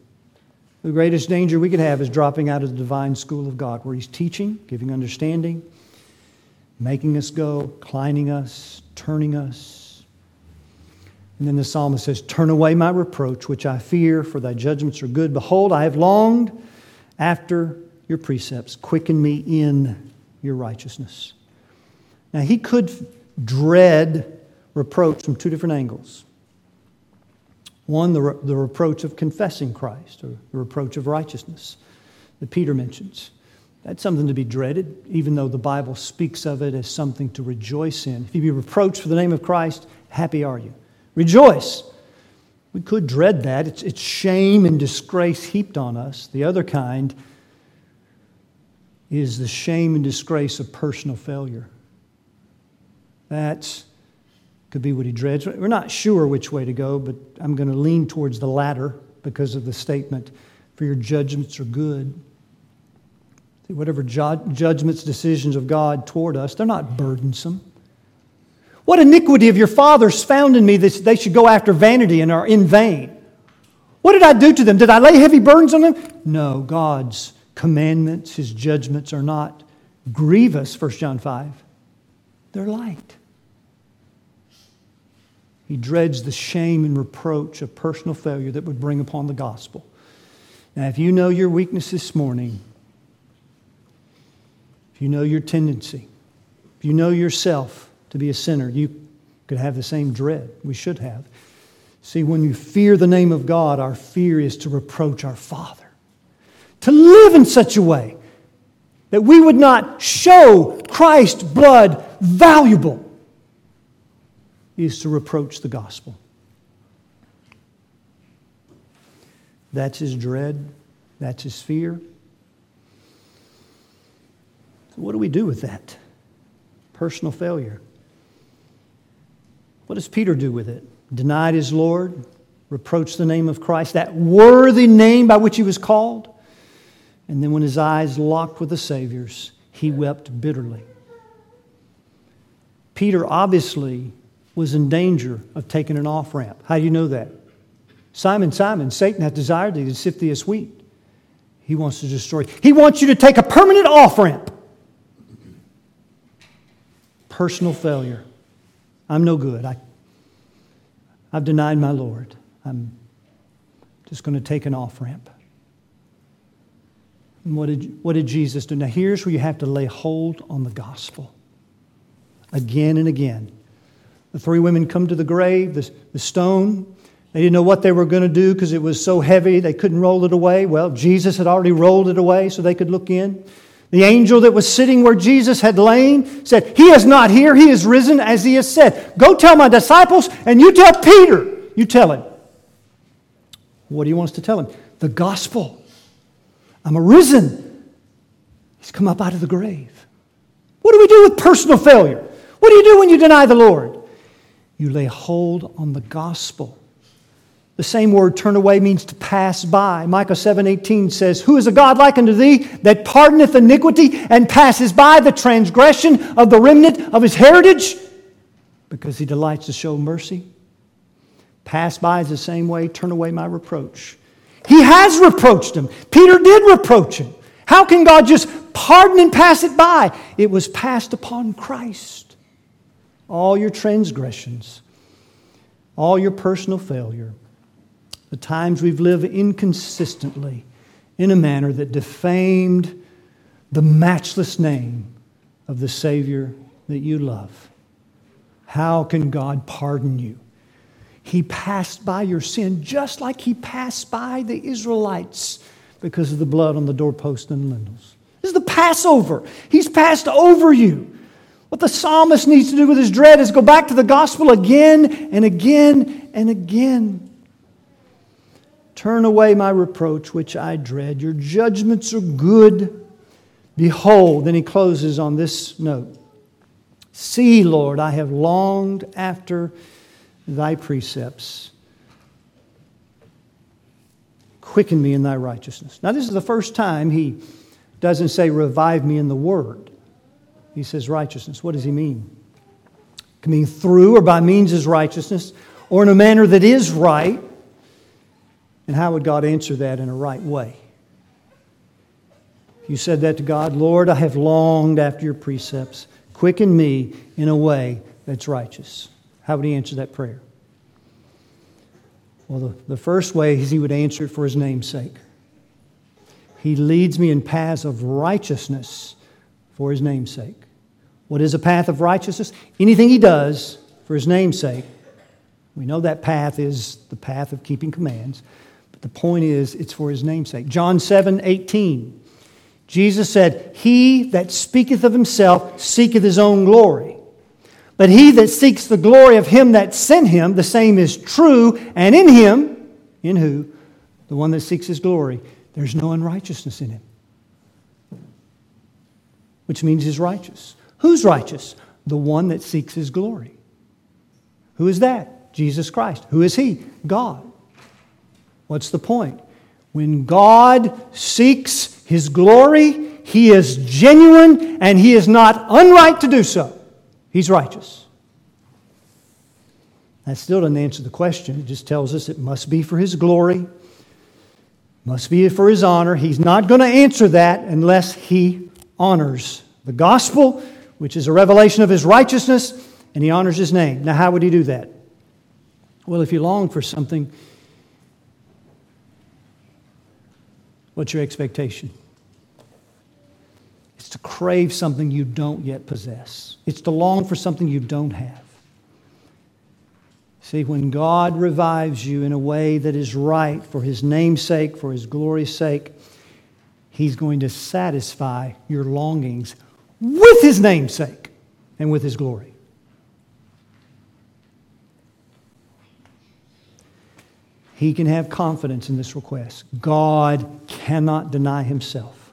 The greatest danger we could have is dropping out of the divine school of God, where He's teaching, giving understanding, making us go, inclining us, turning us. And then the psalmist says, Turn away my reproach, which I fear, for thy judgments are good. Behold, I have longed after your precepts. Quicken me in your righteousness. Now, he could dread reproach from two different angles. One, the, re- the reproach of confessing Christ, or the reproach of righteousness that Peter mentions. That's something to be dreaded, even though the Bible speaks of it as something to rejoice in. If you be reproached for the name of Christ, happy are you. Rejoice. We could dread that. It's, it's shame and disgrace heaped on us. The other kind is the shame and disgrace of personal failure. That could be what he dreads. We're not sure which way to go, but I'm going to lean towards the latter because of the statement, for your judgments are good. Whatever judgments, decisions of God toward us, they're not burdensome. What iniquity of your fathers found in me that they should go after vanity and are in vain? What did I do to them? Did I lay heavy burdens on them? No, God's commandments, his judgments are not grievous, 1 John 5. They're light. He dreads the shame and reproach of personal failure that would bring upon the gospel. Now, if you know your weakness this morning, if you know your tendency, if you know yourself to be a sinner, you could have the same dread. We should have. See, when you fear the name of God, our fear is to reproach our Father to live in such a way that we would not show Christ's blood valuable is to reproach the gospel. That's his dread, that's his fear. So, what do we do with that? Personal failure. What does Peter do with it? Denied his Lord, reproached the name of Christ, that worthy name by which he was called. And then when his eyes locked with the Savior's, he wept bitterly. Peter obviously was in danger of taking an off ramp. How do you know that? Simon, Simon, Satan hath desired thee to sift thee as wheat. He wants to destroy. He wants you to take a permanent off ramp. Personal failure. I'm no good. I, I've denied my Lord. I'm just going to take an off ramp. What did, what did Jesus do? Now, here's where you have to lay hold on the gospel again and again. The three women come to the grave, the, the stone. They didn't know what they were going to do because it was so heavy they couldn't roll it away. Well, Jesus had already rolled it away so they could look in. The angel that was sitting where Jesus had lain said, He is not here, He is risen as He has said. Go tell my disciples, and you tell Peter. You tell him. What do you want us to tell him? The gospel. I'm arisen. He's come up out of the grave. What do we do with personal failure? What do you do when you deny the Lord? You lay hold on the gospel. The same word turn away means to pass by. Micah 7:18 says, "Who is a God like unto thee that pardoneth iniquity and passes by the transgression of the remnant of his heritage because he delights to show mercy?" Pass by is the same way, turn away my reproach. He has reproached him. Peter did reproach him. How can God just pardon and pass it by? It was passed upon Christ. All your transgressions, all your personal failure, the times we've lived inconsistently in a manner that defamed the matchless name of the Savior that you love. How can God pardon you? He passed by your sin just like he passed by the Israelites because of the blood on the doorpost and lintels. This is the Passover. He's passed over you. What the psalmist needs to do with his dread is go back to the gospel again and again and again. Turn away my reproach, which I dread. Your judgments are good. Behold, then he closes on this note See, Lord, I have longed after thy precepts. Quicken me in thy righteousness. Now, this is the first time he doesn't say, revive me in the word. He says, righteousness. What does he mean? It can mean through or by means is righteousness, or in a manner that is right. And how would God answer that in a right way? You said that to God, Lord, I have longed after your precepts. Quicken me in a way that's righteous. How would he answer that prayer? Well, the, the first way is he would answer it for his name's sake. He leads me in paths of righteousness for his name's sake. What is a path of righteousness? Anything he does for his name's sake We know that path is the path of keeping commands. The point is, it's for his namesake. John 7 18. Jesus said, He that speaketh of himself seeketh his own glory. But he that seeks the glory of him that sent him, the same is true, and in him, in who? The one that seeks his glory, there's no unrighteousness in him. Which means he's righteous. Who's righteous? The one that seeks his glory. Who is that? Jesus Christ. Who is he? God. What's the point? When God seeks his glory, he is genuine and he is not unright to do so. He's righteous. That still doesn't answer the question. It just tells us it must be for his glory, must be for his honor. He's not going to answer that unless he honors the gospel, which is a revelation of his righteousness, and he honors his name. Now, how would he do that? Well, if you long for something, what's your expectation? It's to crave something you don't yet possess, it's to long for something you don't have. See, when God revives you in a way that is right for His name's sake, for His glory's sake, He's going to satisfy your longings with His name's sake and with His glory. He can have confidence in this request. God cannot deny Himself.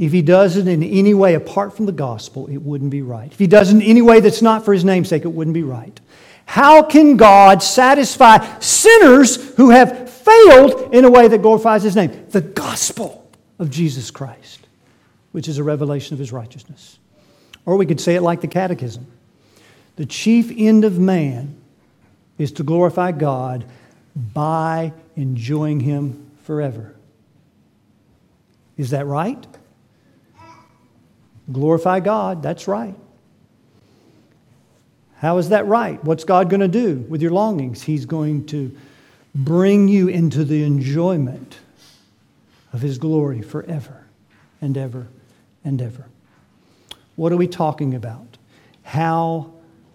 If he does it in any way apart from the gospel, it wouldn't be right. If he does it in any way that's not for his namesake, it wouldn't be right. How can God satisfy sinners who have failed in a way that glorifies his name? The gospel of Jesus Christ, which is a revelation of his righteousness. Or we could say it like the catechism the chief end of man is to glorify God by enjoying him forever. Is that right? Glorify God, that's right. How is that right? What's God going to do with your longings? He's going to bring you into the enjoyment of His glory forever and ever and ever. What are we talking about? How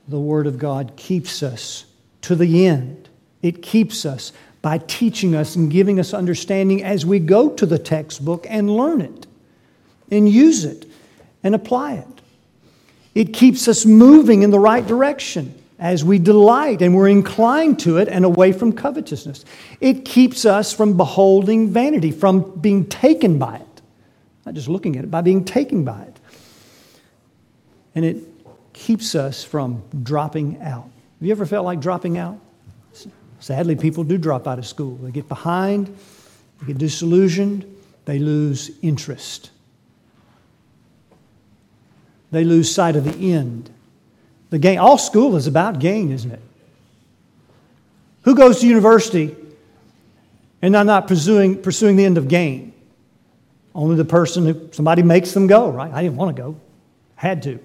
the Word of God keeps us to the end. It keeps us by teaching us and giving us understanding as we go to the textbook and learn it and use it and apply it. It keeps us moving in the right direction as we delight and we're inclined to it and away from covetousness. It keeps us from beholding vanity, from being taken by it. Not just looking at it, by being taken by it. And it keeps us from dropping out. Have you ever felt like dropping out? Sadly, people do drop out of school. They get behind, they get disillusioned, they lose interest they lose sight of the end. The gain, all school is about gain, isn't it? Who goes to university and they're not pursuing, pursuing the end of gain? Only the person who somebody makes them go, right? I didn't want to go, had to.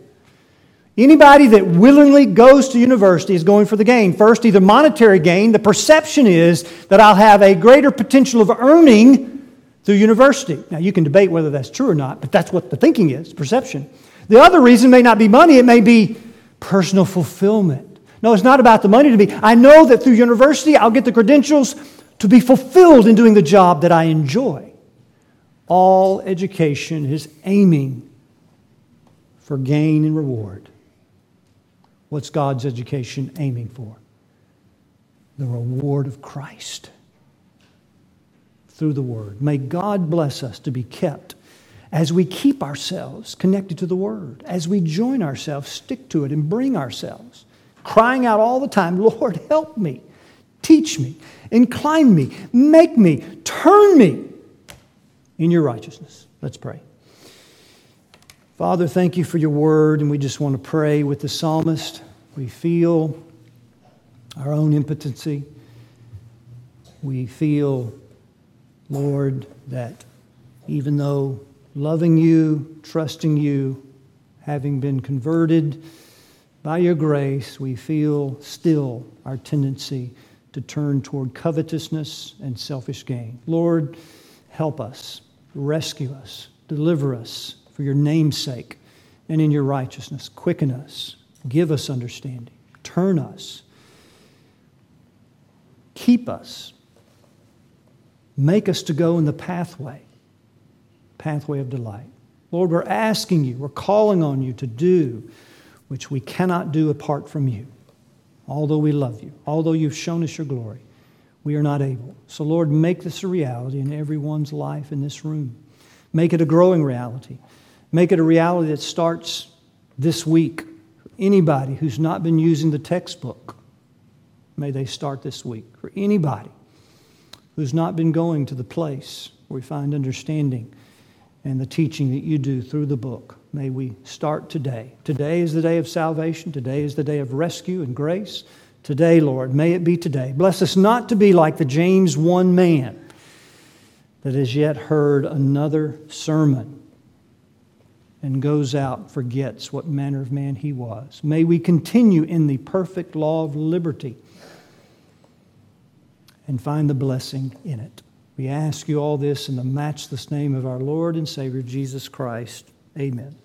Anybody that willingly goes to university is going for the gain. First, either monetary gain, the perception is that I'll have a greater potential of earning through university. Now, you can debate whether that's true or not, but that's what the thinking is perception. The other reason may not be money, it may be personal fulfillment. No, it's not about the money to me. I know that through university I'll get the credentials to be fulfilled in doing the job that I enjoy. All education is aiming for gain and reward. What's God's education aiming for? The reward of Christ through the Word. May God bless us to be kept as we keep ourselves connected to the Word, as we join ourselves, stick to it, and bring ourselves, crying out all the time, Lord, help me, teach me, incline me, make me, turn me in your righteousness. Let's pray. Father, thank you for your word, and we just want to pray with the psalmist. We feel our own impotency. We feel, Lord, that even though loving you, trusting you, having been converted by your grace, we feel still our tendency to turn toward covetousness and selfish gain. Lord, help us, rescue us, deliver us for your name's sake and in your righteousness. Quicken us, give us understanding. turn us, keep us, make us to go in the pathway, pathway of delight. Lord, we're asking you, we're calling on you to do which we cannot do apart from you. Although we love you, although you've shown us your glory, we are not able. So, Lord, make this a reality in everyone's life in this room. Make it a growing reality. Make it a reality that starts this week. Anybody who's not been using the textbook, may they start this week. For anybody who's not been going to the place where we find understanding and the teaching that you do through the book, may we start today. Today is the day of salvation. Today is the day of rescue and grace. Today, Lord, may it be today. Bless us not to be like the James 1 man that has yet heard another sermon and goes out, forgets what manner of man he was. May we continue in the perfect law of liberty and find the blessing in it. We ask you all this in the matchless name of our Lord and Savior Jesus Christ. Amen.